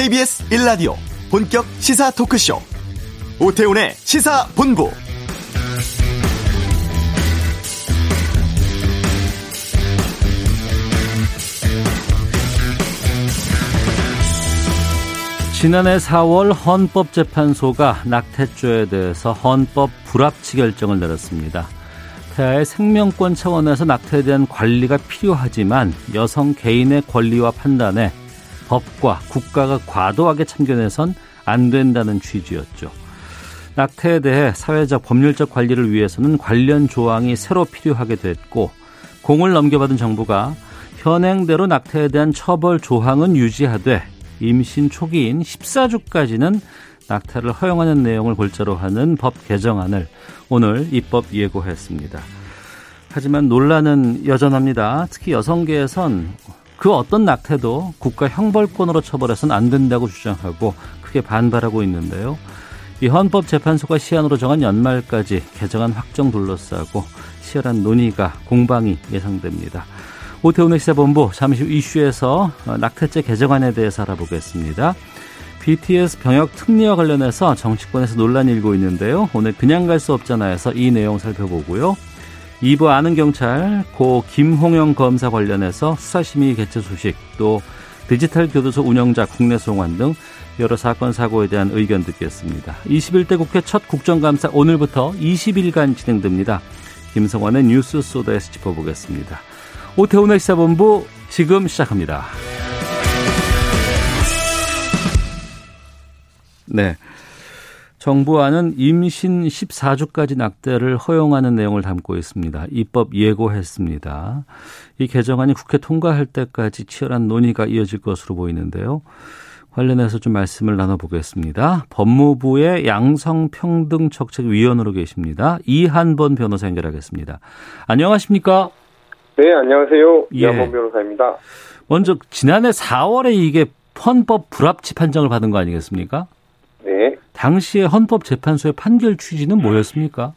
KBS 1라디오 본격 시사 토크쇼 오태훈의 시사본부 지난해 4월 헌법재판소가 낙태죄에 대해서 헌법 불합치 결정을 내렸습니다. 태아의 생명권 차원에서 낙태에 대한 관리가 필요하지만 여성 개인의 권리와 판단에 법과 국가가 과도하게 참견해선 안 된다는 취지였죠. 낙태에 대해 사회적 법률적 관리를 위해서는 관련 조항이 새로 필요하게 됐고 공을 넘겨받은 정부가 현행대로 낙태에 대한 처벌 조항은 유지하되 임신 초기인 14주까지는 낙태를 허용하는 내용을 골자로 하는 법 개정안을 오늘 입법 예고했습니다. 하지만 논란은 여전합니다. 특히 여성계에선 그 어떤 낙태도 국가 형벌권으로 처벌해서는 안 된다고 주장하고 크게 반발하고 있는데요. 이 헌법재판소가 시한으로 정한 연말까지 개정안 확정 둘러싸고 치열한 논의가 공방이 예상됩니다. 오태훈의 시사본부 잠시 후 이슈에서 낙태죄 개정안에 대해서 알아보겠습니다. BTS 병역 특례와 관련해서 정치권에서 논란이 일고 있는데요. 오늘 그냥 갈 수 없잖아요서 이 내용 살펴보고요. 2부 아는 경찰 고 김홍영 검사 관련해서 수사심의 개최 소식 또 디지털 교도소 운영자 국내 송환 등 여러 사건 사고에 대한 의견 듣겠습니다. 21대 국회 첫 국정감사 오늘부터 20일간 진행됩니다. 김성환의 뉴스 소다에서 짚어보겠습니다. 오태훈의 시사본부 지금 시작합니다. 네. 정부안은 임신 14주까지 낙태를 허용하는 내용을 담고 있습니다. 입법 예고했습니다. 이 개정안이 국회 통과할 때까지 치열한 논의가 이어질 것으로 보이는데요. 관련해서 좀 말씀을 나눠보겠습니다. 법무부의 양성평등정책위원으로 계십니다. 이한번 변호사 연결하겠습니다. 안녕하십니까? 네, 안녕하세요. 예. 이한번 변호사입니다. 먼저 지난해 4월에 이게 헌법 불합치 판정을 받은 거 아니겠습니까? 네. 당시에 헌법재판소의 판결 취지는 뭐였습니까?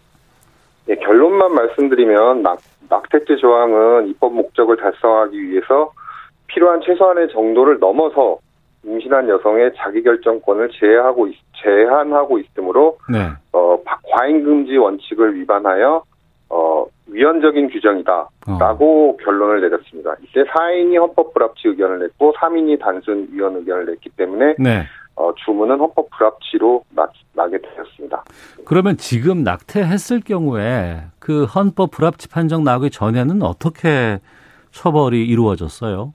네, 결론만 말씀드리면 낙, 낙태죄 조항은 입법 목적을 달성하기 위해서 필요한 최소한의 정도를 넘어서 임신한 여성의 자기결정권을 제한하고 있, 제한하고 있으므로 네. 어, 과잉금지 원칙을 위반하여 어, 위헌적인 규정이다라고 어. 결론을 내렸습니다. 이때 4인이 헌법 불합치 의견을 냈고 3인이 단순 위헌 의견을 냈기 때문에 네. 어, 주문은 헌법 불합치로 나, 나게 되었습니다. 그러면 지금 낙태했을 경우에 그 헌법 불합치 판정 나오기 전에는 어떻게 처벌이 이루어졌어요?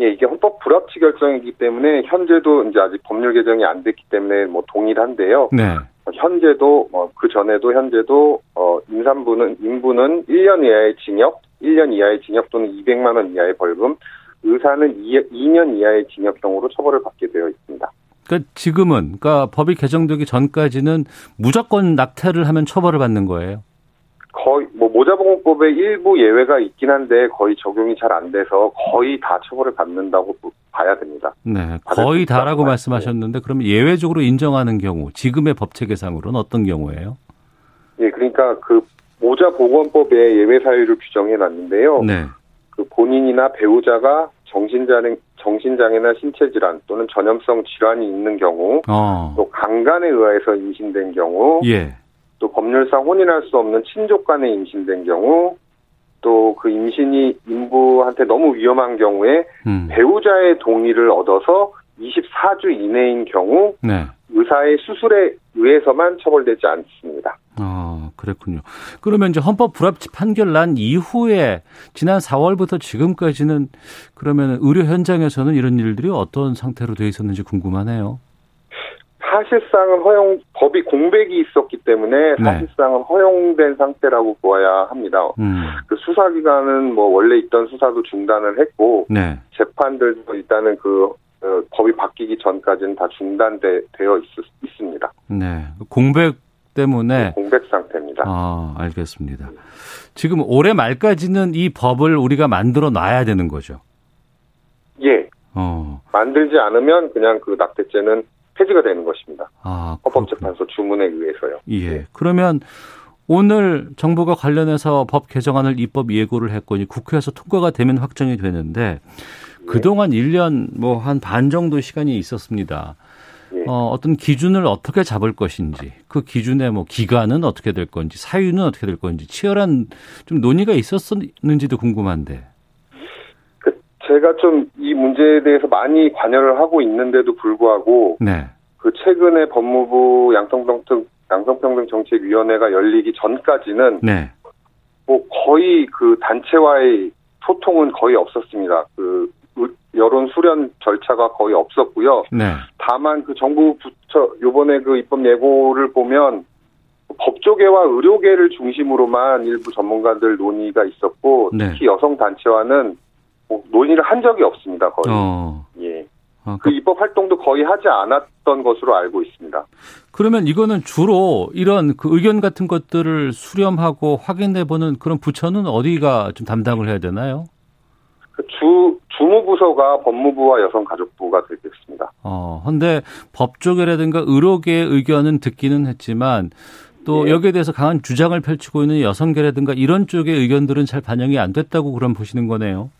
예, 이게 헌법 불합치 결정이기 때문에 현재도 이제 아직 법률 개정이 안 됐기 때문에 뭐 동일한데요. 네. 현재도 뭐그 전에도 현재도 어 임산부는 임부는 1년 이하의 징역, 1년 이하의 징역 또는 200만 원 이하의 벌금, 의사는 2, 년 이하의 징역형으로 처벌을 받게 되어 있습니다. 그러니까 지금은 그러니까 법이 개정되기 전까지는 무조건 낙태를 하면 처벌을 받는 거예요. 거의 뭐 모자보건법에 일부 예외가 있긴 한데 거의 적용이 잘 안 돼서 거의 다 처벌을 받는다고 봐야 됩니다. 네, 거의 다라고 말씀하셨는데 그러면 예외적으로 인정하는 경우 지금의 법 체계상으로는 어떤 경우예요? 예, 그러니까 그 모자보건법에 예외 사유를 규정해 놨는데요. 네. 그 본인이나 배우자가 정신장애, 정신장애나 신체질환 또는 전염성 질환이 있는 경우, 어. 또 강간에 의해서 임신된 경우, 예. 또 법률상 혼인할 수 없는 친족 간에 임신된 경우, 또 그 임신이 인부한테 너무 위험한 경우에 음. 배우자의 동의를 얻어서 24주 이내인 경우 네. 의사의 수술에 의해서만 처벌되지 않습니다. 아, 그랬군요. 그러면 이제 헌법 불합치 판결 난 이후에 지난 4월부터 지금까지는 그러면 의료 현장에서는 이런 일들이 어떤 상태로 돼 있었는지 궁금하네요. 사실상은 허용 법이 공백이 있었기 때문에 네. 사실상은 허용된 상태라고 보아야 합니다. 음. 그 수사 기간은 뭐 원래 있던 수사도 중단을 했고 네. 재판들도 일단은 그 어, 법이 바뀌기 전까지는 다 중단되어 있, 습니다 네. 공백 때문에 공백 상태입니다. 아, 알겠습니다. 지금 올해 말까지는 이 법을 우리가 만들어 놔야 되는 거죠. 예. 어. 만들지 않으면 그냥 그 낙태죄는 폐지가 되는 것입니다. 아, 헌법재판소 주문에 의해서요. 예. 예. 그러면 오늘 정부가 관련해서 법 개정안을 입법 예고를 했고 국회에서 통과가 되면 확정이 되는데 그동안 1년 뭐 한 반 정도 시간이 있었습니다. 예. 어, 어떤 기준을 어떻게 잡을 것인지, 그 기준의 뭐 기간은 어떻게 될 건지, 사유는 어떻게 될 건지 치열한 좀 논의가 있었는지도 궁금한데. 그 제가 좀 이 문제에 대해서 많이 관여를 하고 있는데도 불구하고 네. 그 최근에 법무부 양성평등 양성평등 정책위원회가 열리기 전까지는 네. 뭐 거의 그 단체와의 소통은 거의 없었습니다. 그 의- 여론 수련 절차가 거의 없었고요. 네. 다만 그 정부 부처 요번에 그 입법 예고를 보면 법조계와 의료계를 중심으로만 일부 전문가들 논의가 있었고 네. 특히 여성 단체와는 뭐 논의를 한 적이 없습니다. 거의 어. 예. 어, 그 입법 활동도 거의 하지 않았던 것으로 알고 있습니다. 그러면 이거는 주로 이런 그 의견 같은 것들을 수렴하고 확인해 보는 그런 부처는 어디가 좀 담당을 해야 되나요? 그주 주무부서가 법무부와 여성가족부가 되겠습니다. 어, 근데 법조계라든가 의료계의 의견은 듣기는 했지만 또 예. 여기에 대해서 강한 주장을 펼치고 있는 여성계라든가 이런 쪽의 의견들은 잘 반영이 안 됐다고 그럼 보시는 거네요.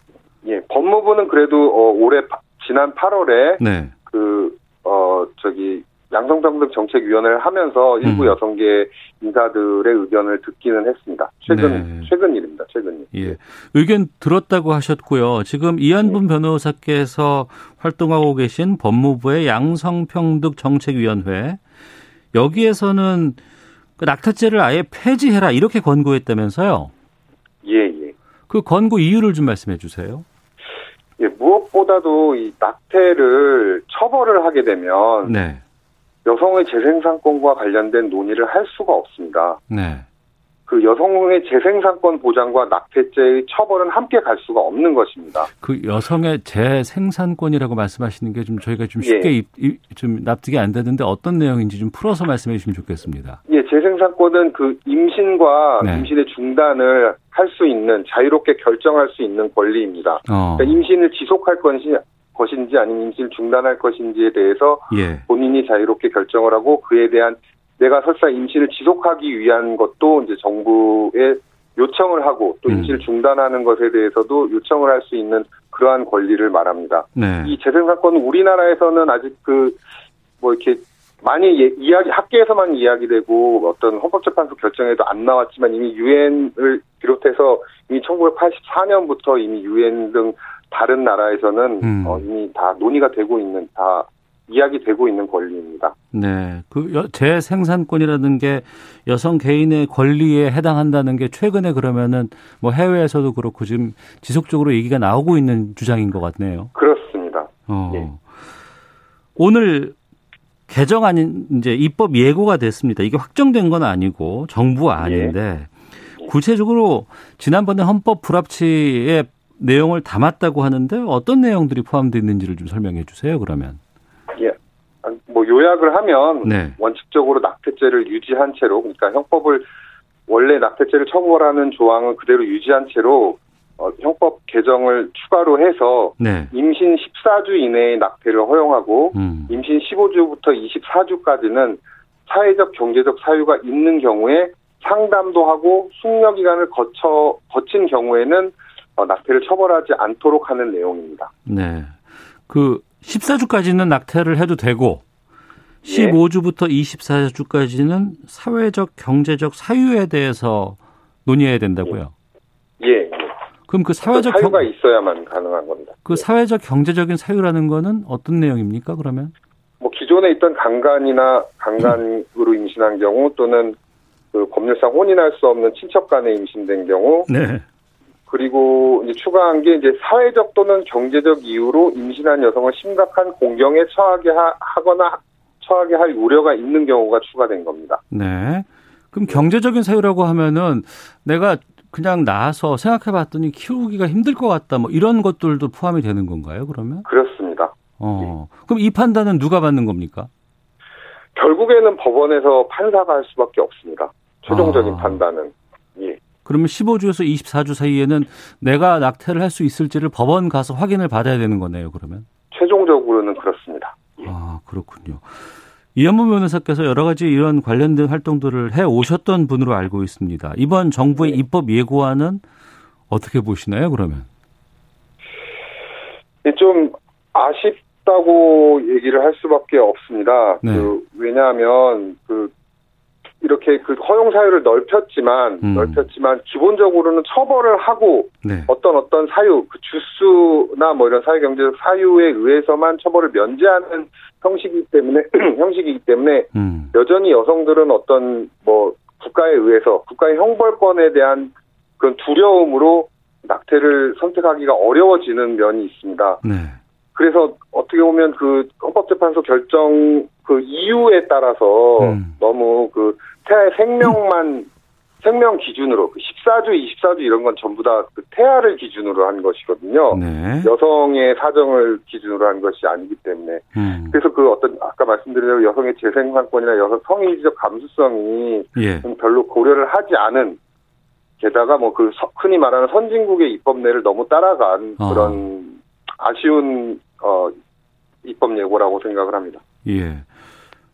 예, 법무부는 그래도 어, 올해 파- 지난 8월에 네. 그, 어, 저기, 양성평등 정책위원회를 하면서 일부 음. 여성계 인사들의 의견을 듣기는 했습니다. 최근, 네. 최근 일입니다, 최근 일. 예. 의견 들었다고 하셨고요. 지금 이한분 변호사께서 활동하고 계신 법무부의 양성평등 정책위원회 여기에서는 그 낙태죄를 아예 폐지해라 이렇게 권고했다면서요. 예, 예. 그 권고 이유를 좀 말씀해 주세요. 예, 무엇보다도 이 낙태를 처벌을 하게 되면 네. 여성의 재생산권과 관련된 논의를 할 수가 없습니다. 네. 그 여성의 재생산권 보장과 낙태죄의 처벌은 함께 갈 수가 없는 것입니다. 그 여성의 재생산권이라고 말씀하시는 게 좀 저희가 좀 쉽게 예. 입- 입- 좀 납득이 안 되는데 어떤 내용인지 좀 풀어서 말씀해 주시면 좋겠습니다. 예, 재생산권은 그 임신과 네. 임신의 중단을 할 수 있는 자유롭게 결정할 수 있는 권리입니다. 어. 그러니까 임신을 지속할 것이, 것인지 아니면 임신을 중단할 것인지에 대해서 예. 본인이 자유롭게 결정을 하고 그에 대한 내가 설사 임신을 지속하기 위한 것도 이제 정부에 요청을 하고 또 음. 임신을 중단하는 것에 대해서도 요청을 할 수 있는 그러한 권리를 말합니다. 네. 이 재생산권은 우리나라에서는 아직 그 뭐 이렇게 많이 예- 이야기 학계에서만 이야기되고 어떤 헌법재판소 결정에도 안 나왔지만 이미 유엔을 비롯해서 이미 1984년부터 이미 유엔 등 다른 나라에서는 음. 어, 이미 다 논의가 되고 있는 다 이야기되고 있는 권리입니다. 네. 그 여- 재생산권이라는 게 여성 개인의 권리에 해당한다는 게 최근에 그러면은 뭐 해외에서도 그렇고 지금 지속적으로 얘기가 나오고 있는 주장인 것 같네요. 그렇습니다. 어. 예. 오늘 개정안인 이제 입법 예고가 됐습니다. 이게 확정된 건 아니고 정부 안인데 구체적으로 지난번에 헌법 불합치의 내용을 담았다고 하는데 어떤 내용들이 포함되어 있는지를 좀 설명해 주세요. 그러면. 예. 아, 뭐 요약을 하면 네. 원칙적으로 낙태죄를 유지한 채로 그러니까 형법을 원래 낙태죄를 처벌하는 조항은 그대로 유지한 채로 어, 형법 개정을 추가로 해서 네. 임신 14주 이내의 낙태를 허용하고 음. 임신 15주부터 24주까지는 사회적 경제적 사유가 있는 경우에 상담도 하고 숙려 기간을 거쳐 거친 경우에는 어, 낙태를 처벌하지 않도록 하는 내용입니다. 네. 그 14주까지는 낙태를 해도 되고 예. 15주부터 24주까지는 사회적 경제적 사유에 대해서 논의해야 된다고요. 예. 예. 그럼 그 사회적 사유가 경, 있어야만 가능한 겁니다. 그 사회적 경제적인 사유라는 거는 어떤 내용입니까? 그러면? 뭐 기존에 있던 강간이나 강간으로 임신한 경우 또는 그 법률상 혼인할 수 없는 친척 간에 임신된 경우 네. 그리고 이제 추가한 게 이제 사회적 또는 경제적 이유로 임신한 여성을 심각한 공경에 처하게 하, 하거나 처하게 할 우려가 있는 경우가 추가된 겁니다. 네. 그럼 경제적인 사유라고 하면은 내가 그냥 낳아서 생각해 봤더니 키우기가 힘들 것 같다. 뭐 이런 것들도 포함이 되는 건가요, 그러면? 그렇습니다. 어. 그럼 이 판단은 누가 받는 겁니까? 결국에는 법원에서 판사가 할 수밖에 없습니다. 최종적인 아. 판단은. 예. 그러면 15주에서 24주 사이에는 내가 낙태를 할 수 있을지를 법원 가서 확인을 받아야 되는 거네요, 그러면. 최종적으로는 그렇습니다. 아, 그렇군요. 이현무 변호사께서 여러 가지 이런 관련된 활동들을 해 오셨던 분으로 알고 있습니다. 이번 정부의 네. 입법 예고안은 어떻게 보시나요, 그러면? 좀 아쉽다고 얘기를 할 수밖에 없습니다. 네. 그 왜냐하면 그 이렇게 그 허용 사유를 넓혔지만 음. 넓혔지만 기본적으로는 처벌을 하고 네. 어떤 어떤 사유, 그 주수나 뭐 이런 사회 경제적 사유에 의해서만 처벌을 면제하는 형식이기 때문에 형식이기 때문에 음. 여전히 여성들은 어떤 뭐 국가에 의해서 국가의 형벌권에 대한 그런 두려움으로 낙태를 선택하기가 어려워지는 면이 있습니다. 네. 그래서 어떻게 보면 그 헌법재판소 결정 그 이유에 따라서 음. 너무 그 태아의 생명만 생명 기준으로 그 14주, 24주 이런 건 전부 다 그 태아를 기준으로 한 것이거든요. 네. 여성의 사정을 기준으로 한 것이 아니기 때문에 음. 그래서 그 어떤 아까 말씀드린 대로 여성의 재생산권이나 여성 성의지적 감수성이 예. 별로 고려를 하지 않은 게다가 뭐 그 흔히 말하는 선진국의 입법례를 너무 따라간 어. 그런 아쉬운 어 입법 예고라고 생각을 합니다. 예.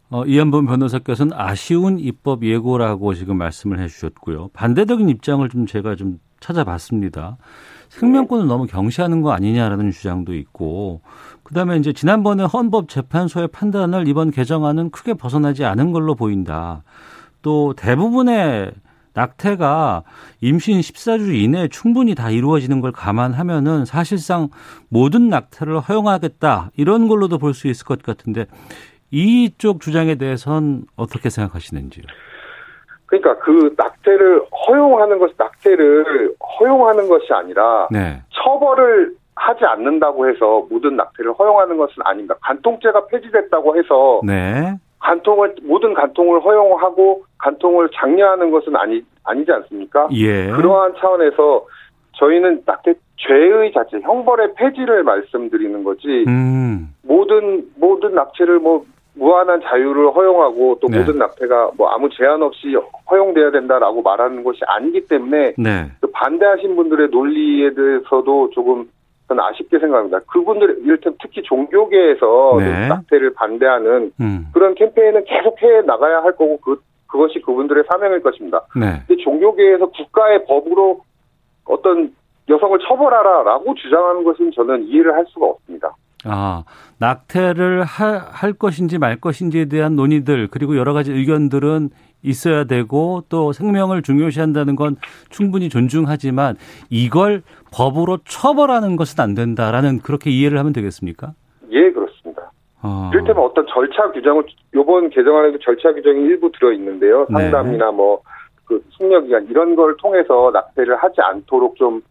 어, 이한범 변호사께서는 아쉬운 입법 예고라고 지금 말씀을 해주셨고요. 반대적인 입장을 좀 제가 좀 찾아봤습니다. 생명권을 너무 경시하는 거 아니냐라는 주장도 있고, 그 다음에 이제 지난번에 헌법재판소의 판단을 이번 개정안은 크게 벗어나지 않은 걸로 보인다. 또 대부분의 낙태가 임신 14주 이내에 충분히 다 이루어지는 걸 감안하면은 사실상 모든 낙태를 허용하겠다. 이런 걸로도 볼 수 있을 것 같은데 이쪽 주장에 대해서는 어떻게 생각하시는지요? 그러니까 그 낙태를 허용하는 것, 낙태를 허용하는 것이 아니라 네. 처벌을 하지 않는다고 해서 모든 낙태를 허용하는 것은 아닙니다. 간통죄가 폐지됐다고 해서 네. 간통을 모든 간통을 허용하고 간통을 장려하는 것은 아니 아니지 않습니까? 예. 그러한 차원에서 저희는 낙태 죄의 자체 형벌의 폐지를 말씀드리는 거지 음. 모든 모든 낙태를 뭐 무한한 자유를 허용하고 또 네. 모든 낙태가 뭐 아무 제한 없이 허용돼야 된다라고 말하는 것이 아니기 때문에 네. 그 반대하신 분들의 논리에 대해서도 조금 저는 아쉽게 생각합니다. 그분들 이를테면 특히 종교계에서 네. 낙태를 반대하는 음. 그런 캠페인은 계속 해 나가야 할 거고 그 그것이 그분들의 사명일 것입니다. 네. 근데 종교계에서 국가의 법으로 어떤 여성을 처벌하라라고 주장하는 것은 저는 이해를 할 수가 없습니다. 아, 낙태를 할, 할 것인지 말 것인지에 대한 논의들 그리고 여러 가지 의견들은 있어야 되고 또 생명을 중요시한다는 건 충분히 존중하지만 이걸 법으로 처벌하는 것은 안 된다라는 그렇게 이해를 하면 되겠습니까? 예, 그렇습니다. 어. 이를테면 어떤 절차 규정을 요번 개정안에도 절차 규정이 일부 들어 있는데요. 네. 상담이나 뭐그 숙려 기간 이런 걸 통해서 낙태를 하지 않도록 좀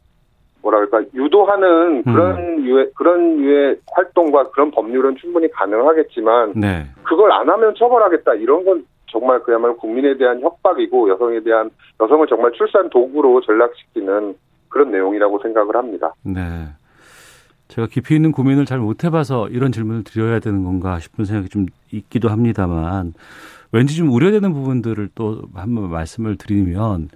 뭐라 그럴까 유도하는 그런 음. 유의 그런 유의 활동과 그런 법률은 충분히 가능하겠지만 네. 그걸 안 하면 처벌하겠다 이런 건 정말 그야말로 국민에 대한 협박이고 여성에 대한 여성을 정말 출산 도구로 전락시키는 그런 내용이라고 생각을 합니다. 네. 제가 깊이 있는 고민을 잘 못 해봐서 이런 질문을 드려야 되는 건가 싶은 생각이 좀 있기도 합니다만 왠지 좀 우려되는 부분들을 또 한번 말씀을 드리면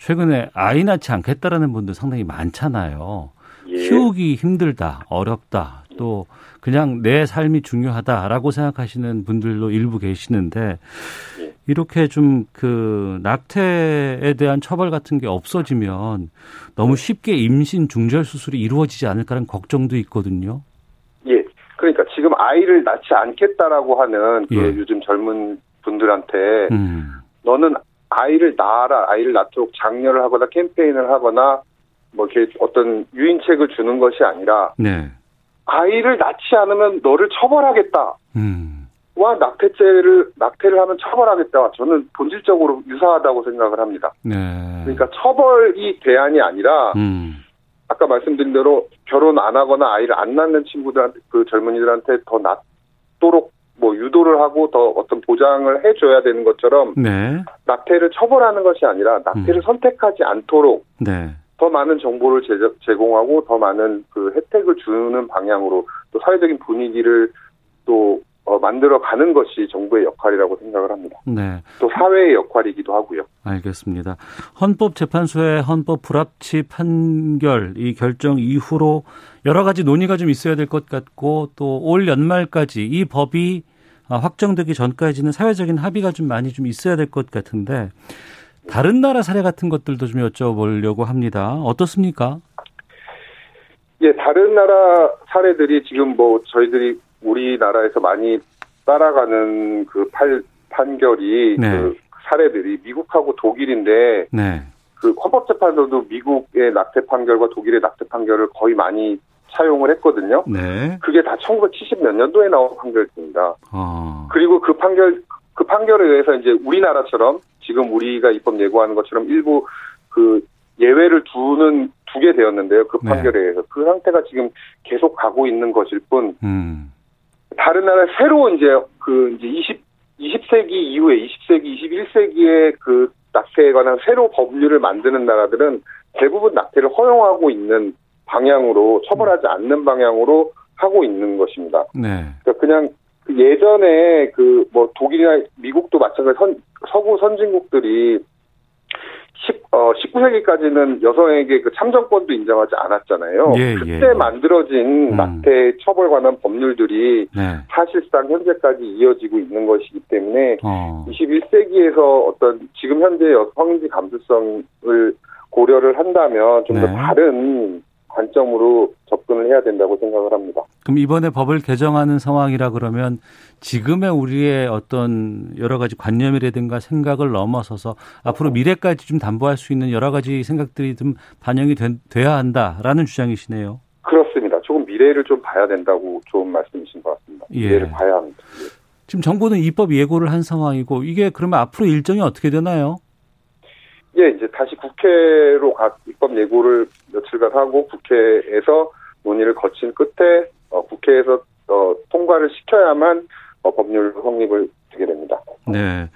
최근에 아이 낳지 않겠다라는 분들 상당히 많잖아요. 예. 키우기 힘들다, 어렵다, 또 그냥 내 삶이 중요하다라고 생각하시는 분들도 일부 계시는데 예. 이렇게 좀 그 낙태에 대한 처벌 같은 게 없어지면 너무 쉽게 임신 중절 수술이 이루어지지 않을까라는 걱정도 있거든요. 예. 그러니까 지금 아이를 낳지 않겠다라고 하는 그 예. 요즘 젊은 분들한테 음. 너는 아이를 낳아라, 아이를 낳도록 장려를 하거나 캠페인을 하거나 뭐 이렇게 어떤 유인책을 주는 것이 아니라 네. 아이를 낳지 않으면 너를 처벌하겠다. 음. 와 낙태죄를 낙태를 하면 처벌하겠다. 저는 본질적으로 유사하다고 생각을 합니다. 네. 그러니까 처벌이 대안이 아니라 음. 아까 말씀드린 대로 결혼 안 하거나 아이를 안 낳는 친구들한테 그 젊은이들한테 더 낳도록 뭐 유도를 하고 더 어떤 보장을 해줘야 되는 것처럼 네. 낙태를 처벌하는 것이 아니라 낙태를 음. 선택하지 않도록 네. 더 많은 정보를 제, 제공하고 더 많은 그 혜택을 주는 방향으로 또 사회적인 분위기를 또 어, 만들어 가는 것이 정부의 역할이라고 생각을 합니다. 네. 또 사회의 역할이기도 하고요. 알겠습니다. 헌법재판소의 헌법 불합치 판결 이 결정 이후로 여러 가지 논의가 좀 있어야 될 것 같고 또 올 연말까지 이 법이 아, 확정되기 전까지는 사회적인 합의가 좀 많이 좀 있어야 될 것 같은데 다른 나라 사례 같은 것들도 좀 여쭤보려고 합니다. 어떻습니까? 예, 다른 나라 사례들이 지금 뭐 저희들이 우리나라에서 많이 따라가는 그 팔, 판결이 네. 그 사례들이 미국하고 독일인데 네. 그 헌법재판소도 미국의 낙태 판결과 독일의 낙태 판결을 거의 많이 사용을 했거든요. 네. 그게 다 1970 몇 년도에 나온 판결입니다. 어. 그리고 그 판결 그 판결에 의해서 이제 우리나라처럼 지금 우리가 입법 예고하는 것처럼 일부 그 예외를 두는 두게 되었는데요. 그 네. 판결에 의해서 그 상태가 지금 계속 가고 있는 것일 뿐 음. 다른 나라 새로 이제 그 이제 20 20세기 이후에 20세기 21세기에 그 낙태에 관한 새로 법률을 만드는 나라들은 대부분 낙태를 허용하고 있는 방향으로 처벌하지 않는 방향으로 하고 있는 것입니다. 네. 그러니까 그냥 그 예전에 그 뭐 독일이나 미국도 마찬가지 선, 서구 선진국들이 10, 어, 19세기까지는 여성에게 그 참정권도 인정하지 않았잖아요. 예, 그때 예. 만들어진 음. 낙태 처벌 관한 법률들이 네. 사실상 현재까지 이어지고 있는 것이기 때문에 어. 21세기에서 어떤 지금 현재 여성지 감수성을 고려를 한다면 좀더 네. 다른 관점으로 접근을 해야 된다고 생각을 합니다. 그럼 이번에 법을 개정하는 상황이라 그러면 지금의 우리의 어떤 여러 가지 관념이라든가 생각을 넘어서서 앞으로 미래까지 좀 담보할 수 있는 여러 가지 생각들이 좀 반영이 되, 돼야 한다라는 주장이시네요. 그렇습니다. 조금 미래를 좀 봐야 된다고 좋은 말씀이신 것 같습니다. 예. 미래를 봐야 합니다. 예. 지금 정부는 입법 예고를 한 상황이고 이게 그러면 앞으로 일정이 어떻게 되나요? 예, 이제 다시 국회로 가, 입법 예고를 며칠간 하고 국회에서 논의를 거친 끝에 어, 국회에서 어, 통과를 시켜야만 어, 법률 성립을 되게 됩니다. 네.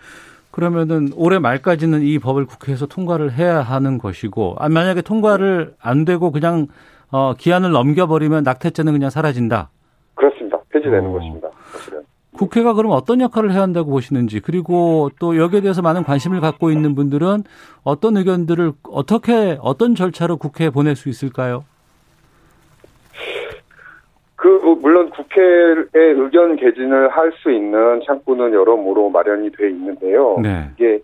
그러면은 올해 말까지는 이 법을 국회에서 통과를 해야 하는 것이고, 아, 만약에 통과를 안 되고 그냥 어, 기한을 넘겨버리면 낙태죄는 그냥 사라진다. 그렇습니다. 폐지되는 어. 것입니다. 국회가 그럼 어떤 역할을 해야 한다고 보시는지 그리고 또 여기에 대해서 많은 관심을 갖고 있는 분들은 어떤 의견들을 어떻게 어떤 절차로 국회에 보낼 수 있을까요? 그 물론 국회의 의견 개진을 할 수 있는 창구는 여러모로 마련이 돼 있는데요. 네. 이게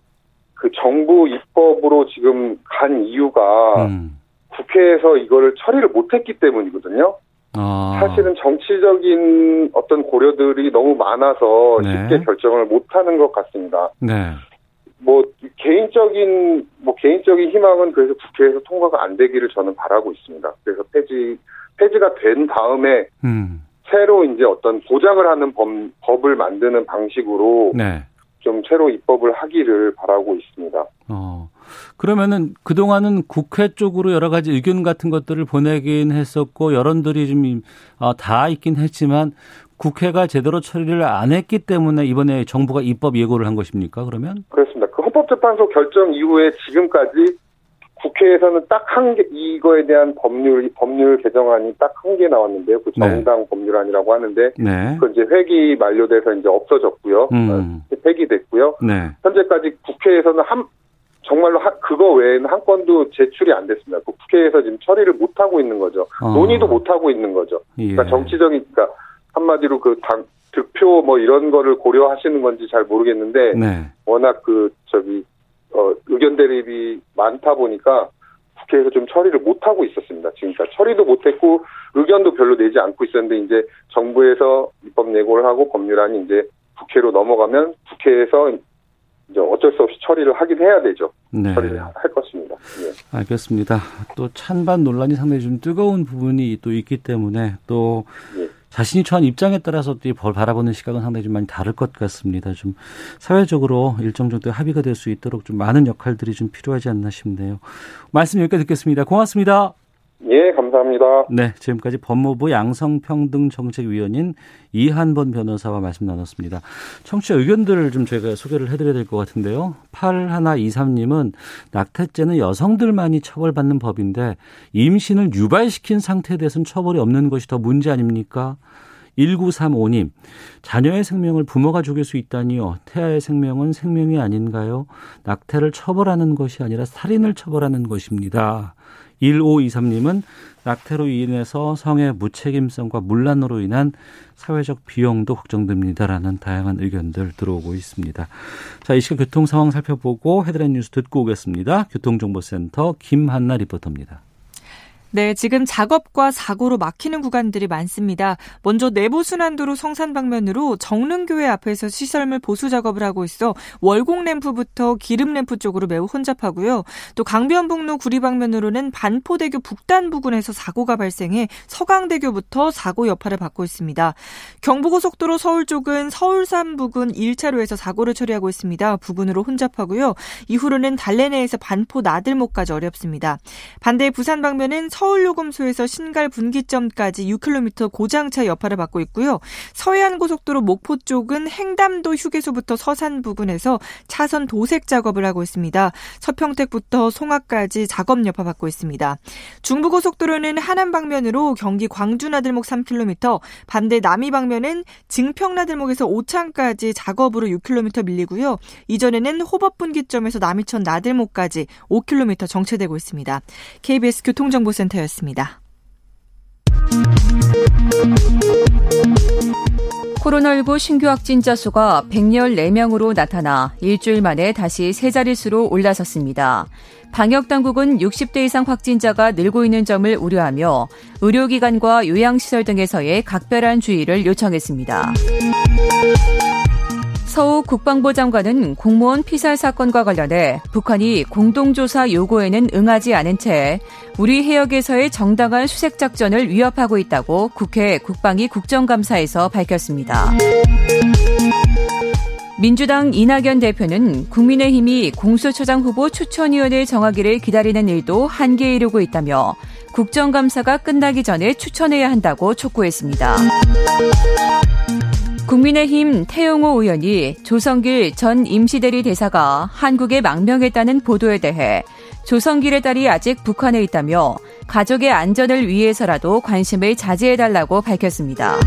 그 정부 입법으로 지금 간 이유가 음. 국회에서 이거를 처리를 못했기 때문이거든요. 아. 사실은 정치적인 어떤 고려들이 너무 많아서 네. 쉽게 결정을 못하는 것 같습니다. 네. 뭐 개인적인 뭐 개인적인 희망은 그래서 국회에서 통과가 안 되기를 저는 바라고 있습니다. 그래서 폐지 폐지가 된 다음에 음. 새로 이제 어떤 보장을 하는 법, 법을 만드는 방식으로 네. 좀 새로 입법을 하기를 바라고 있습니다. 어. 그러면은 그동안은 국회 쪽으로 여러 가지 의견 같은 것들을 보내긴 했었고 여론들이 좀 어, 다 있긴 했지만 국회가 제대로 처리를 안 했기 때문에 이번에 정부가 입법 예고를 한 것입니까? 그러면? 그렇습니다. 그 헌법재판소 결정 이후에 지금까지 국회에서는 딱 한 개, 이거에 대한 법률, 법률 개정안이 딱 한 개 나왔는데요. 그 네. 정당 네. 법률안이라고 하는데. 네. 그 이제 회기 만료돼서 이제 없어졌고요. 음. 어, 폐기됐고요. 네. 현재까지 국회에서는 한, 정말로 하, 그거 외에는 한 건도 제출이 안 됐습니다. 그 국회에서 지금 처리를 못 하고 있는 거죠. 어. 논의도 못 하고 있는 거죠. 그러니까 예. 정치적인 그러니까 한마디로 그 당, 득표 뭐 이런 거를 고려하시는 건지 잘 모르겠는데 네. 워낙 그 저기 어 의견 대립이 많다 보니까 국회에서 좀 처리를 못 하고 있었습니다. 지금까지 처리도 못 했고 의견도 별로 내지 않고 있었는데 이제 정부에서 입법 예고를 하고 법률안이 이제 국회로 넘어가면 국회에서 이제 어쩔 수 없이 처리를 하긴 해야 되죠. 네. 처리를 할 것입니다. 예. 알겠습니다. 또 찬반 논란이 상당히 좀 뜨거운 부분이 또 있기 때문에 또 예. 자신이 처한 입장에 따라서 또벌 바라보는 시각은 상당히 좀 많이 다를 것 같습니다. 좀 사회적으로 일정 정도 합의가 될 수 있도록 좀 많은 역할들이 좀 필요하지 않나 싶네요. 말씀 여기까지 듣겠습니다. 고맙습니다. 예, 감사합니다. 네, 지금까지 법무부 양성평등정책위원인 이한번 변호사와 말씀 나눴습니다. 청취자 의견들을 좀 저희가 소개를 해드려야 될 것 같은데요. 8123님은 낙태죄는 여성들만이 처벌받는 법인데 임신을 유발시킨 상태에 대해서는 처벌이 없는 것이 더 문제 아닙니까? 1935님, 자녀의 생명을 부모가 죽일 수 있다니요. 태아의 생명은 생명이 아닌가요? 낙태를 처벌하는 것이 아니라 살인을 처벌하는 것입니다. 1523님은 낙태로 인해서 성의 무책임성과 문란으로 인한 사회적 비용도 걱정됩니다라는 다양한 의견들 들어오고 있습니다. 자, 이 시각 교통 상황 살펴보고 헤드라인 뉴스 듣고 오겠습니다. 교통정보센터 김한나 리포터입니다. 네, 지금 작업과 사고로 막히는 구간들이 많습니다. 먼저 내부 순환도로 성산 방면으로 정릉교회 앞에서 시설물 보수 작업을 하고 있어 월곡 램프부터 기름 램프 쪽으로 매우 혼잡하고요. 또 강변북로 구리 방면으로는 반포대교 북단 부근에서 사고가 발생해 서강대교부터 사고 여파를 받고 있습니다. 경부고속도로 서울 쪽은 서울산 부근 1차로에서 사고를 처리하고 있습니다. 부근으로 혼잡하고요. 이후로는 달래내에서 반포 나들목까지 어렵습니다. 반대 부산 방면은 서울요금소에서 신갈 분기점까지 6km 고장차 여파를 받고 있고요. 서해안 고속도로 목포 쪽은 행담도 휴게소부터 서산 부근에서 차선 도색 작업을 하고 있습니다. 서평택부터 송악까지 작업 여파 받고 있습니다. 중부고속도로는 하남 방면으로 경기 광주 나들목 3km, 반대 남이 방면은 증평 나들목에서 오창까지 작업으로 6km 밀리고요. 이전에는 호법 분기점에서 남이천 나들목까지 5km 정체되고 있습니다. KBS 교통정보센터 센터였습니다. 코로나19 신규 확진자 수가 114명으로 나타나 일주일 만에 다시 세 자릿수로 올라섰습니다. 방역당국은 60대 이상 확진자가 늘고 있는 점을 우려하며 의료기관과 요양시설 등에서의 각별한 주의를 요청했습니다. 서욱 국방부 장관은 공무원 피살 사건과 관련해 북한이 공동조사 요구에는 응하지 않은 채 우리 해역에서의 정당한 수색 작전을 위협하고 있다고 국회 국방위 국정감사에서 밝혔습니다. 민주당 이낙연 대표는 국민의힘이 공수처장 후보 추천위원회 정하기를 기다리는 일도 한계에 이르고 있다며 국정감사가 끝나기 전에 추천해야 한다고 촉구했습니다. 국민의힘 태용호 의원이 조성길 전 임시대리 대사가 한국에 망명했다는 보도에 대해 조성길의 딸이 아직 북한에 있다며 가족의 안전을 위해서라도 관심을 자제해달라고 밝혔습니다.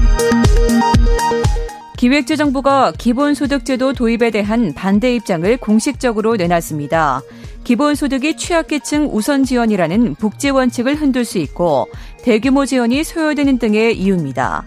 기획재정부가 기본소득제도 도입에 대한 반대 입장을 공식적으로 내놨습니다. 기본소득이 취약계층 우선 지원이라는 복지 원칙을 흔들 수 있고 대규모 지원이 소요되는 등의 이유입니다.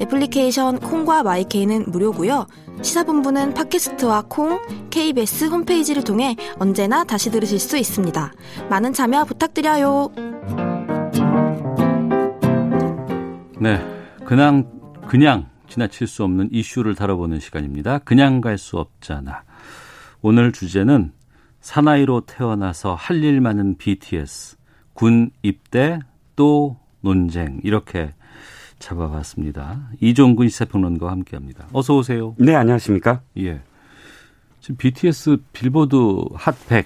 애플리케이션 콩과 마이케이는 무료고요. 시사본부는 팟캐스트와 콩, KBS 홈페이지를 통해 언제나 다시 들으실 수 있습니다. 많은 참여 부탁드려요. 네, 그냥 그냥 지나칠 수 없는 이슈를 다뤄보는 시간입니다. 그냥 갈 수 없잖아. 오늘 주제는 사나이로 태어나서 할 일 많은 BTS 군 입대 또 논쟁 이렇게 잡아봤습니다. 이종근 시사평론가와 함께합니다. 어서 오세요. 네, 안녕하십니까? 예. 지금 BTS 빌보드 핫100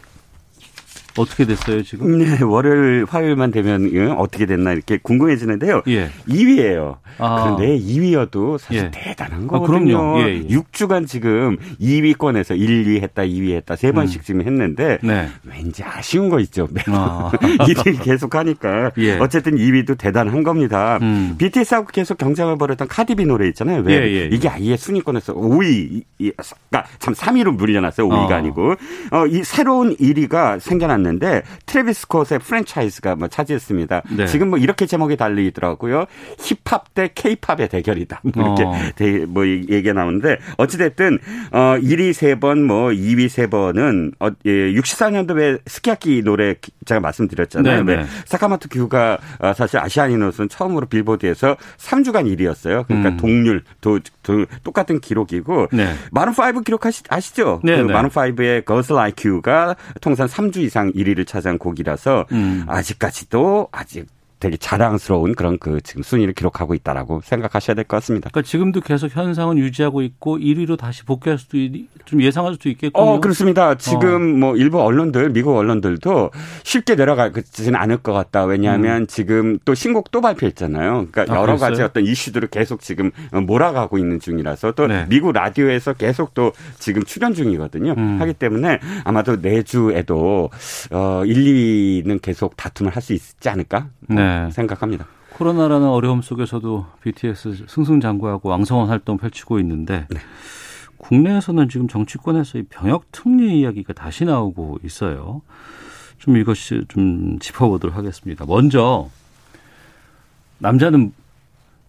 어떻게 됐어요 지금? 네, 월요일 화요일만 되면 어떻게 됐나 이렇게 궁금해지는데요. 예. 2위예요. 아. 그런데 2위여도 사실 예. 대단한 아, 거거든요. 아, 예, 예. 6주간 지금 2위권에서 1, 2 했다, 2위 했다 세 번씩 음. 지금 했는데 네. 왠지 아쉬운 거 있죠. 아. 1위 계속 하니까 예. 어쨌든 2위도 대단한 겁니다. 음. BTS하고 계속 경쟁을 벌였던 카디비 노래 있잖아요. 왜 예, 예, 이게 아예 순위권에서 5위, 그러니까 참 3위로 물려놨어요. 5위가 아. 아니고 어, 이 새로운 1위가 생겨났. 나왔는데 트래비스 스콧의 Franchise가 뭐 차지했습니다. 네. 지금 뭐 이렇게 제목이 달리더라고요. 힙합 대 케이팝의 대결이다. 뭐 이렇게 어. 뭐 얘기가 나오는데 어찌됐든 어 1위 3번 뭐 2위 3번은 어, 예, 64년도에 스키야키 노래 제가 말씀드렸잖아요. 네, 네. 사카모토 규가 어, 사실 아시아인으로서는 처음으로 빌보드에서 3주간 1위였어요. 그러니까 음. 동률 도, 도, 똑같은 기록이고 네. 마룬 5 기록 하시, 아시죠? 네, 그 네. 마룬 5의 Girls Like You가 통산 3주 이상 1위를 차지한 곡이라서 음. 아직까지도 아직 되게 자랑스러운 그런 그 지금 순위를 기록하고 있다라고 생각하셔야 될 것 같습니다. 그러니까 지금도 계속 현상은 유지하고 있고 1위로 다시 복귀할 수도 좀 예상할 수도 있겠군요. 어, 그렇습니다. 지금 어. 뭐 일부 언론들, 미국 언론들도 쉽게 내려가지는 않을 것 같다. 왜냐하면 음. 지금 또 신곡 또 발표했잖아요. 그러니까 아, 여러 그랬어요? 가지 어떤 이슈들을 계속 지금 몰아가고 있는 중이라서 또 네. 미국 라디오에서 계속 또 지금 출연 중이거든요. 음. 하기 때문에 아마도 내주에도 어 1, 2위는 계속 다툼을 할 수 있지 않을까? 네. 생각합니다. 코로나라는 어려움 속에서도 BTS 승승장구하고 왕성한 활동 펼치고 있는데 네. 국내에서는 지금 정치권에서 이 병역 특례 이야기가 다시 나오고 있어요. 좀 이것이 좀 짚어보도록 하겠습니다. 먼저 남자는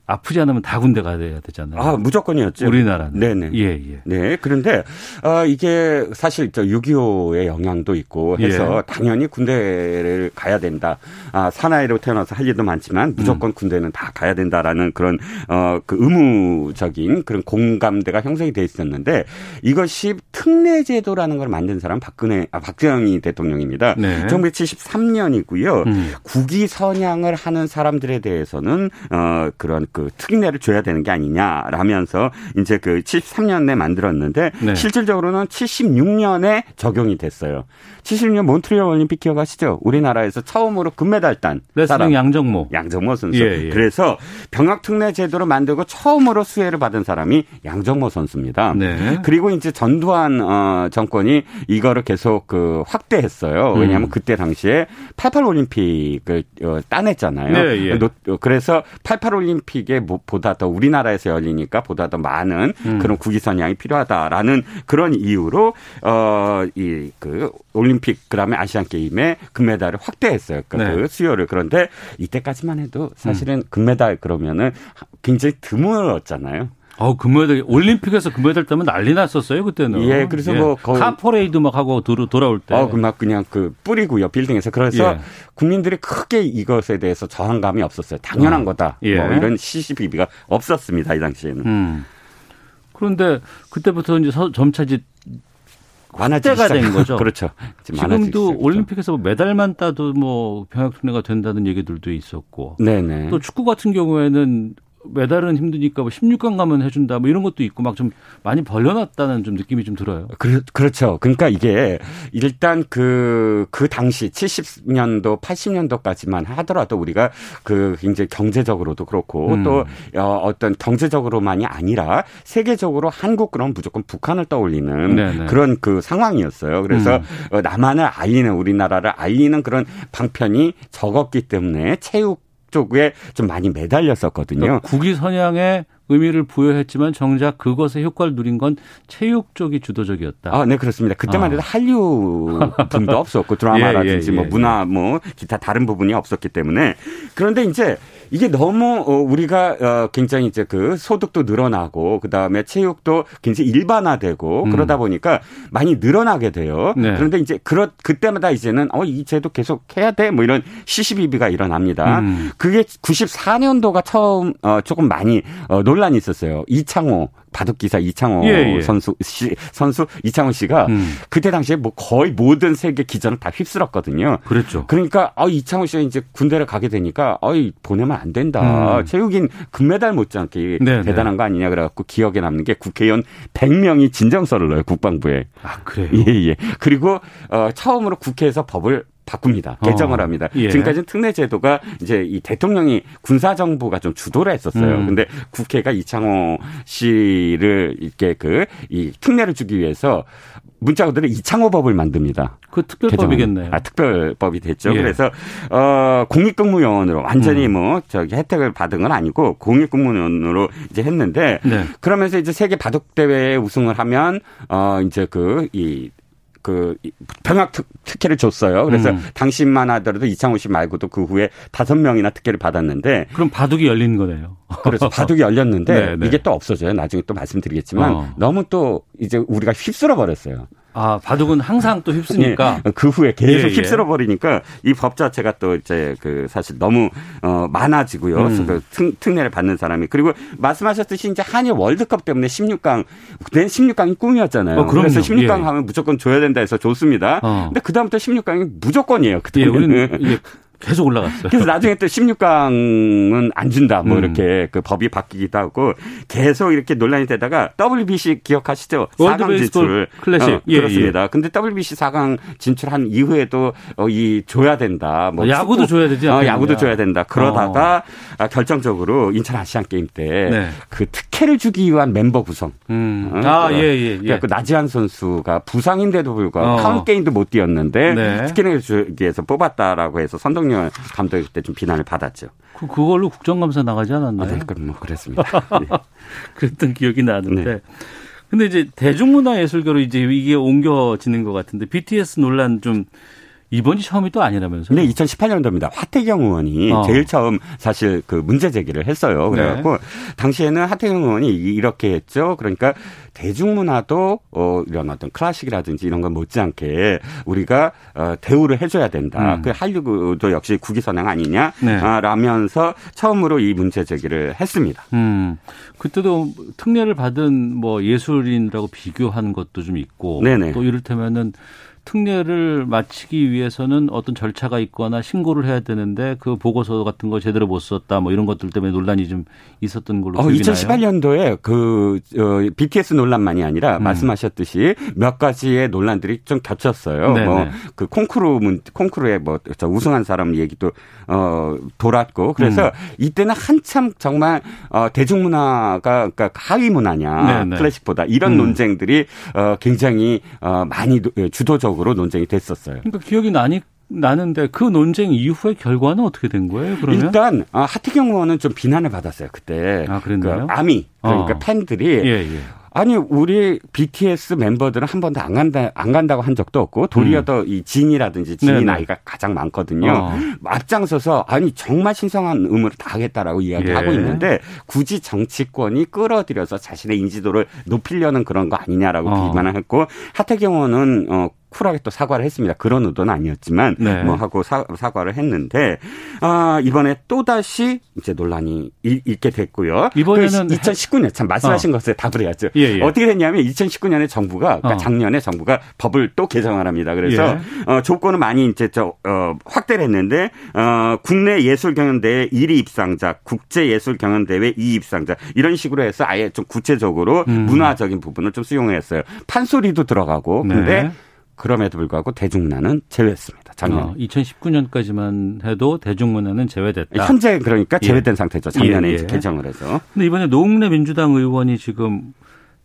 아프지 않으면 다 군대 가야 되잖아요. 아, 무조건이었죠. 우리나라는. 네네. 예, 예. 네. 그런데, 어, 이게 사실 저 6.25의 영향도 있고 해서 예. 당연히 군대를 가야 된다. 아, 사나이로 태어나서 할 일도 많지만 무조건 음. 군대는 다 가야 된다라는 그런, 어, 그 의무적인 그런 공감대가 형성이 돼 있었는데 이것이 특례제도라는 걸 만든 사람 박근혜, 아, 박정희 대통령입니다. 네. 1973년이고요. 음. 국위 선양을 하는 사람들에 대해서는, 어, 그런 그 특례를 줘야 되는 게 아니냐라면서 이제 그 73년에 만들었는데 네. 실질적으로는 76년에 적용이 됐어요. 76년 몬트리올 올림픽 기억하시죠? 우리나라에서 처음으로 금메달 딴 사람 양정모 양정모 선수. 예, 예. 그래서 병역 특례 제도를 만들고 처음으로 수혜를 받은 사람이 양정모 선수입니다. 네. 그리고 이제 전두환 어, 정권이 이거를 계속 그 확대했어요. 왜냐하면 음. 그때 당시에 88 올림픽을 어, 따냈잖아요. 네, 예. 그래서 88 올림픽 에 뭐 보다 더 우리나라에서 열리니까 보다 더 많은 음. 그런 국위 선양이 필요하다라는 그런 이유로 어이 그 올림 올림픽 그다음에 아시안 게임에 금메달을 확대했어요. 그러니까 네. 그 수요를 그런데 이때까지만 해도 사실은 음. 금메달 그러면은 굉장히 드물었잖아요. 어, 금메달, 올림픽에서 금메달 따면 난리 났었어요, 그때는. 예, 그래서 예. 뭐. 거의 카퍼레이드 막 하고 돌아, 돌아올 때. 어, 그 막 그냥 그 뿌리고요, 빌딩에서. 그래서 예. 국민들이 크게 이것에 대해서 저항감이 없었어요. 당연한 어. 거다. 예. 뭐 이런 시시비비가 없었습니다, 이 당시에는. 음. 그런데 그때부터 이제 점차 이제 확대가 된 거죠. 그렇죠. 지금 도 올림픽에서 뭐 메달만 따도 뭐 병역 특례가 된다는 얘기들도 있었고. 네네. 또 축구 같은 경우에는 메달은 힘드니까 뭐 16강 가면 해준다 뭐 이런 것도 있고 막 좀 많이 벌려놨다는 좀 느낌이 좀 들어요. 그, 그렇죠. 그러니까 이게 일단 그, 그 당시 70년도, 80년도까지만 하더라도 우리가 그 굉장히 경제적으로도 그렇고 음. 또 어, 어떤 경제적으로만이 아니라 세계적으로 한국 그럼 무조건 북한을 떠올리는 네네. 그런 그 상황이었어요. 그래서 음. 남한을 알리는 우리나라를 알리는 그런 방편이 적었기 때문에 체육 쪽에 좀 많이 매달렸었거든요. 그러니까 국위 선양에 의미를 부여했지만 정작 그것의 효과를 누린 건 체육 쪽이 주도적이었다. 아, 네, 그렇습니다. 그때만 해도 아. 한류 분도 없었고 드라마라든지 예, 예, 예, 뭐 문화 뭐 기타 다른 부분이 없었기 때문에 그런데 이제 이게 너무 어, 우리가 어, 굉장히 이제 그 소득도 늘어나고 그다음에 체육도 굉장히 일반화되고 음. 그러다 보니까 많이 늘어나게 돼요. 네. 그런데 이제 그렇 그때마다 이제는 어 이 제도 계속 해야 돼 뭐 이런 시시비비가 일어납니다. 음. 그게 94년도가 처음 어 조금 많이 어 논란이 있었어요. 이창호 바둑 기사 이창호 예, 예. 선수 씨, 선수 이창호 씨가 음. 그때 당시에 뭐 거의 모든 세계 기전을 다 휩쓸었거든요. 그랬죠. 그러니까 어 이창호 씨가 이제 군대를 가게 되니까 어이 보내면 안 된다. 음. 체육인 금메달 못지않게 네, 네. 대단한 거 아니냐 그래갖고 기억에 남는 게 국회의원 100명이 진정서를 넣어요 국방부에. 아 그래요. 예예. 예. 그리고 어 처음으로 국회에서 법을 바꿉니다. 개정을 어. 합니다. 예. 지금까지는 특례 제도가 이제 이 대통령이 군사 정부가 좀 주도를 했었어요. 음. 근데 국회가 이창호 씨를 이렇게 그 이 특례를 주기 위해서 문자 그대로 이창호법을 만듭니다. 그 특별법이겠네요. 아, 특별법이 됐죠. 예. 그래서 어 공익근무요원으로 완전히 음. 뭐 저기 혜택을 받은 건 아니고 공익근무요원으로 이제 했는데 네. 그러면서 이제 세계 바둑 대회에 우승을 하면 어 이제 그이 그 병역 특, 특혜를 줬어요. 그래서 음. 당신만 하더라도 이창호 씨 말고도 그 후에 다섯 명이나 특혜를 받았는데 그럼 바둑이 열린 거네요. 그래서 바둑이 열렸는데 네, 네. 이게 또 없어져요. 나중에 또 말씀드리겠지만 어. 너무 또 이제 우리가 휩쓸어 버렸어요. 아, 바둑은 항상 또 휩쓰니까. 예, 그 후에 계속 예, 예. 휩쓸어 버리니까 이 법 자체가 또 이제 그 사실 너무 어 많아지고요. 음. 그 특, 특례를 받는 사람이. 그리고 말씀하셨듯이 이제 한일 월드컵 때문에 16강, 그때는 16강이 꿈이었잖아요. 어, 그래서 16강 예. 하면 무조건 줘야 된다 해서 좋습니다. 어. 근데 그다음부터 16강이 무조건이에요. 그때. 예, 우리는 계속 올라갔어요. 그래서 나중에 또 16강은 안 준다. 뭐 음. 이렇게 그 법이 바뀌기도 하고 계속 이렇게 논란이 되다가 WBC 기억하시죠? 4강 진출. 클래식. 어, 예, 그렇습니다. 예. 근데 WBC 4강 진출한 이후에도 어, 이 줘야 된다. 뭐 야구도 축구, 줘야 되지 어, 야구도 줘야 된다. 그러다가 어. 결정적으로 인천 아시안 게임 때그 네. 그 특혜를 주기 위한 멤버 구성. 음. 어, 아, 예, 예, 예. 그 나지한 선수가 부상인데도 불구하고 어. 카운 게임도 못 뛰었는데 네. 특혜를 주기 위해서 뽑았다라고 해서 선동열 하태경 감독일 때좀 비난을 받았죠. 그 그걸로 국정감사 나가지 않았나요? 아, 네, 뭐 그랬습니다. 네. 그랬던 기억이 나는데. 네. 근데 이제 대중문화예술계로 이제 이게 옮겨지는 것 같은데 BTS 논란 좀 이번이 처음이 또 아니라면서요? 네, 2018년도입니다. 화태경 의원이 어. 제일 처음 사실 그 문제 제기를 했어요. 그래갖고 네. 당시에는 화태경 의원이 이렇게 했죠. 그러니까 대중문화도 어 이런 어떤 클래식이라든지 이런 건 못지않게 우리가 어 대우를 해줘야 된다. 음. 그 한류도 역시 국위선행 아니냐라면서 네. 처음으로 이 문제 제기를 했습니다. 음. 그때도 특례를 받은 뭐 예술인이라고 비교하는 것도 좀 있고 네네. 또 이를테면은 특례를 마치기 위해서는 어떤 절차가 있거나 신고를 해야 되는데 그 보고서 같은 거 제대로 못 썼다 뭐 이런 것들 때문에 논란이 좀 있었던 걸로 어, 2018년도에 그 어, BTS 논란만이 아니라 음. 말씀하셨듯이 몇 가지의 논란들이 좀 겹쳤어요. 뭐 그 콩쿠르 문 콩쿠르에 뭐 우승한 사람 얘기도 어 돌았고 그래서 음. 이때는 한참 정말 어 대중문화가 그러니까 하위 문화냐 네네. 클래식보다 이런 음. 논쟁들이 어 굉장히 어 많이 주도적 적으로 논쟁이 됐었어요. 그러니까 기억이 나니 나는데 그 논쟁 이후의 결과는 어떻게 된 거예요? 그러면 일단 아, 하태경 의원은 좀 비난을 받았어요 그때. 아 그랬나요? 그 아미 그러니까 어. 팬들이 예, 예. 아니 우리 BTS member들은 한 번도 안 간다 안 간다고 한 적도 없고 도리어 음. 더이 진이라든지 진이 네네. 나이가 가장 많거든요. 어. 앞장서서 아니 정말 신성한 의무를 다하겠다라고 이야기하고 예. 있는데 굳이 정치권이 끌어들여서 자신의 인지도를 높이려는 그런 거 아니냐라고 어. 비판을 했고 하태경 의원은 어 쿨하게 또 사과를 했습니다. 그런 의도는 아니었지만 네. 뭐 하고 사, 사과를 했는데 아 이번에 또 다시 이제 논란이 있게 됐고요. 이번에는 2019년 참 말씀하신 어. 것에 답을 해야죠. 예, 예. 어떻게 됐냐면 2019년에 정부가 그러니까 어. 작년에 정부가 법을 또 개정을 합니다. 그래서 예. 어, 조건을 많이 이제 저 어, 확대를 했는데 어, 국내 예술 경연 대회 1위 입상자, 국제 예술 경연 대회 2위 입상자 이런 식으로 해서 아예 좀 구체적으로 음. 문화적인 부분을 좀 수용했어요. 판소리도 들어가고 근데 네. 그럼에도 불구하고 대중문화는 제외했습니다. 작년. 어, 2019년까지만 해도 대중문화는 제외됐다. 현재 그러니까 예. 제외된 예. 상태죠. 작년에 예, 예. 개정을 해서. 근데 이번에 노웅래 민주당 의원이 지금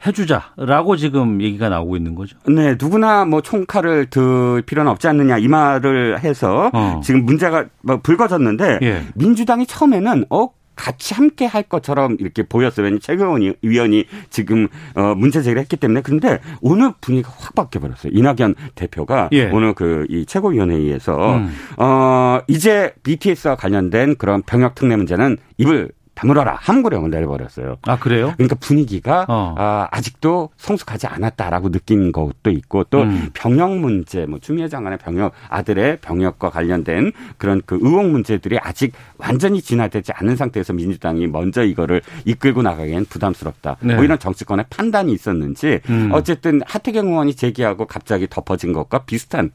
해주자라고 지금 얘기가 나오고 있는 거죠. 네, 누구나 뭐 총칼을 들 필요는 없지 않느냐 이 말을 해서 어. 지금 문제가 뭐 불거졌는데 예. 민주당이 처음에는 어 같이 함께 할 것처럼 이렇게 보였어요. 최경원 위원이 지금 어 문제 제기를 했기 때문에 그런데 오늘 분위기가 확 바뀌어 버렸어요. 이낙연 대표가 예. 오늘 그 이 최고위원회의에서 음. 어 이제 BTS와 관련된 그런 병역 특례 문제는 입을 다물어라 함구령을 내려버렸어요. 아 그래요? 그러니까 분위기가 어. 아, 아직도 성숙하지 않았다라고 느낀 것도 있고 또 음. 병역 문제, 뭐 추미애 장관의 병역 아들의 병역과 관련된 그런 그 의혹 문제들이 아직 완전히 진화되지 않은 상태에서 민주당이 먼저 이거를 이끌고 나가기엔 부담스럽다. 네. 뭐 이런 정치권의 판단이 있었는지 음. 어쨌든 하태경 의원이 제기하고 갑자기 덮어진 것과 비슷한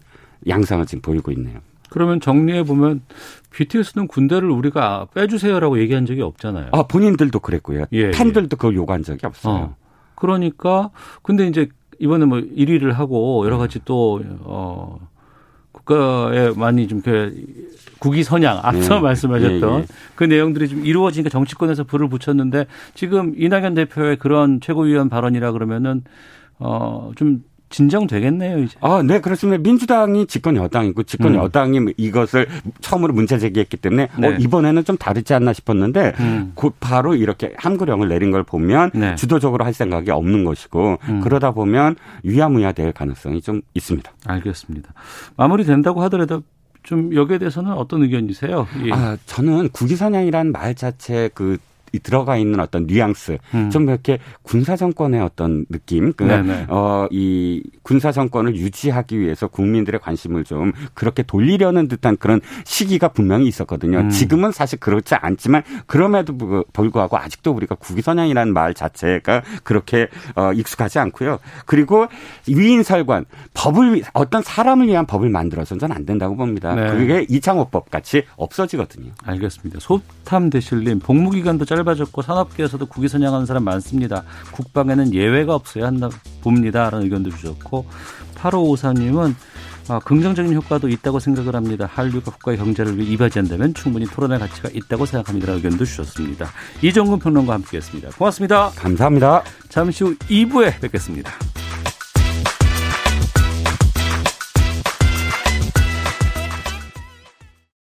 양상을 지금 보이고 있네요. 그러면 정리해 보면 BTS는 군대를 우리가 빼주세요라고 얘기한 적이 없잖아요. 아 본인들도 그랬고요. 예, 예. 팬들도 그걸 요구한 적이 없어요. 어. 그러니까 근데 이제 이번에 뭐 1위를 하고 여러 가지 또 어. 국가에 많이 좀 국위 선양 앞서 네. 말씀하셨던 예, 예. 그 내용들이 좀 이루어지니까 정치권에서 불을 붙였는데 지금 이낙연 대표의 그런 최고위원 발언이라 그러면은 어좀 진정되겠네요, 이제. 아, 네, 그렇습니다. 민주당이 집권 여당이고 집권 음. 여당이 이것을 처음으로 문제 제기했기 때문에 어, 네. 어, 이번에는 좀 다르지 않나 싶었는데 음. 곧 바로 이렇게 함구령을 내린 걸 보면 네. 주도적으로 할 생각이 없는 것이고 음. 그러다 보면 위야무야 될 가능성이 좀 있습니다. 알겠습니다. 마무리 된다고 하더라도 좀 여기에 대해서는 어떤 의견이세요? 예. 아, 저는 국위선양이라는 말 자체 그 들어가 있는 어떤 뉘앙스 음. 좀 이렇게 군사 정권의 어떤 느낌 그러니까 어이 군사 정권을 유지하기 위해서 국민들의 관심을 좀 그렇게 돌리려는 듯한 그런 시기가 분명히 있었거든요. 음. 지금은 사실 그렇지 않지만 그럼에도 불구하고 아직도 우리가 국위선양이라는 말 자체가 그렇게 어 익숙하지 않고요. 그리고 위인설관 법을 어떤 사람을 위한 법을 만들어서는 안 된다고 봅니다. 네. 그게 이창호법 같이 없어지거든요. 알겠습니다. 소탐 대실님 복무기간도 짧 짧아졌고 산업계에서도 국위 선양하는 사람 많습니다. 국방에는 예외가 없어야 한다 봅니다. 라는 의견도 주셨고 8554님은 아, 긍정적인 효과도 있다고 생각을 합니다. 한류가 국가의 경제를 위해 이바지한다면 충분히 토론의 가치가 있다고 생각합니다. 의견도 주셨습니다. 이정근 평론가 함께했습니다. 고맙습니다. 감사합니다. 잠시 후 2부에 뵙겠습니다.